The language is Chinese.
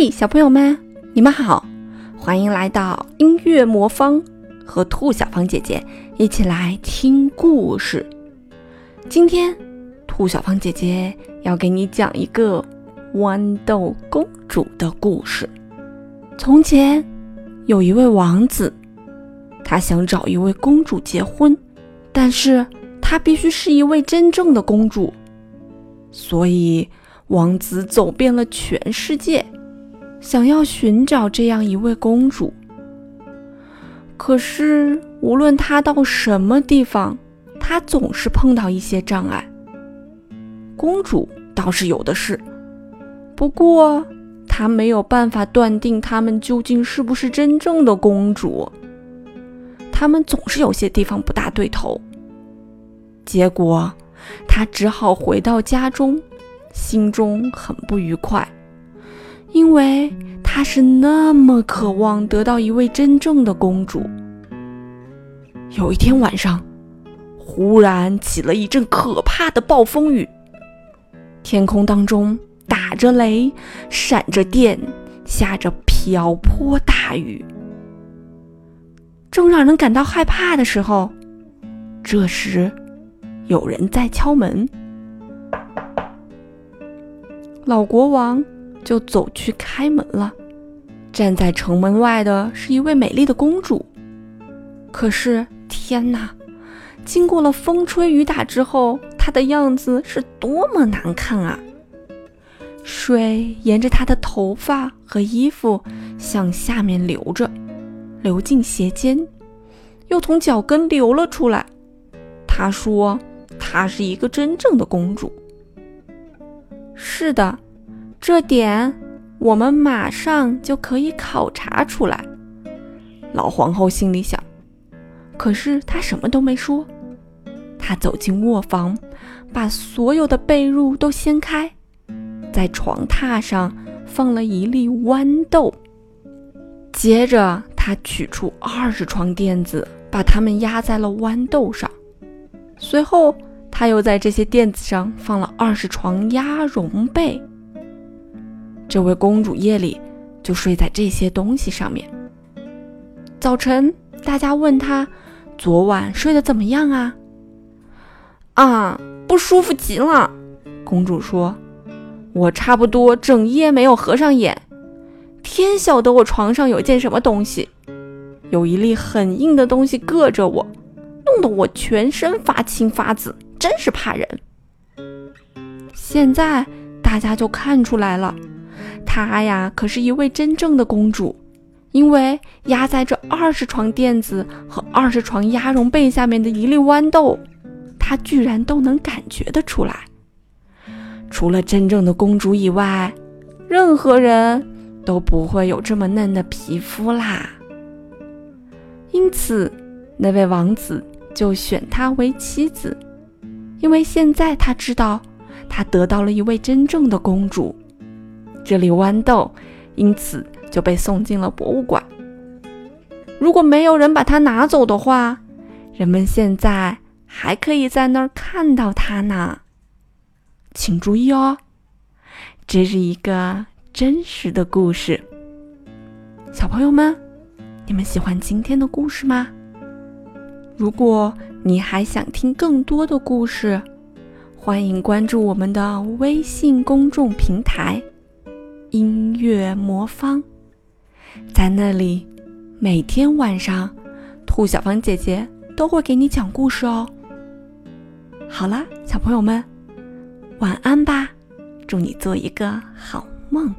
嘿，小朋友们，你们好，欢迎来到音乐魔方，和兔小芳姐姐一起来听故事。今天，兔小芳姐姐要给你讲一个豌豆公主的故事。从前，有一位王子，他想找一位公主结婚，但是她必须是一位真正的公主，所以王子走遍了全世界。想要寻找这样一位公主，可是无论他到什么地方，他总是碰到一些障碍。公主倒是有的是，不过他没有办法断定她们究竟是不是真正的公主。他们总是有些地方不大对头，结果他只好回到家中，心中很不愉快。因为他是那么渴望得到一位真正的公主。有一天晚上，忽然起了一阵可怕的暴风雨，天空当中打着雷，闪着电，下着瓢泼大雨。正让人感到害怕的时候，这时有人在敲门，老国王。就走去开门了。站在城门外的是一位美丽的公主。可是天哪，经过了风吹雨打之后，她的样子是多么难看啊！水沿着她的头发和衣服向下面流着，流进鞋尖，又从脚跟流了出来。她说：“她是一个真正的公主。”是的。这点我们马上就可以考察出来。老皇后心里想，可是她什么都没说。她走进卧房，把所有的被褥都掀开，在床榻上放了一粒豌豆。接着，她取出二十床垫子，把它们压在了豌豆上。随后，她又在这些垫子上放了二十床鸭绒被。这位公主夜里就睡在这些东西上面。早晨，大家问她昨晚睡得怎么样啊？啊，不舒服极了。公主说：“我差不多整夜没有合上眼，天晓得我床上有件什么东西，有一粒很硬的东西硌着我，弄得我全身发青发紫，真是怕人。”现在大家就看出来了。她呀，可是一位真正的公主，因为压在这二十床垫子和二十床鸭绒被下面的一粒豌豆，她居然都能感觉得出来。除了真正的公主以外，任何人都不会有这么嫩的皮肤啦。因此，那位王子就选她为妻子，因为现在他知道，他得到了一位真正的公主。这粒豌豆，因此就被送进了博物馆。如果没有人把它拿走的话，人们现在还可以在那儿看到它呢。请注意哦，这是一个真实的故事。小朋友们，你们喜欢今天的故事吗？如果你还想听更多的故事，欢迎关注我们的微信公众平台。音乐魔方，在那里，每天晚上，兔小芳姐姐都会给你讲故事哦。好了，小朋友们，晚安吧，祝你做一个好梦。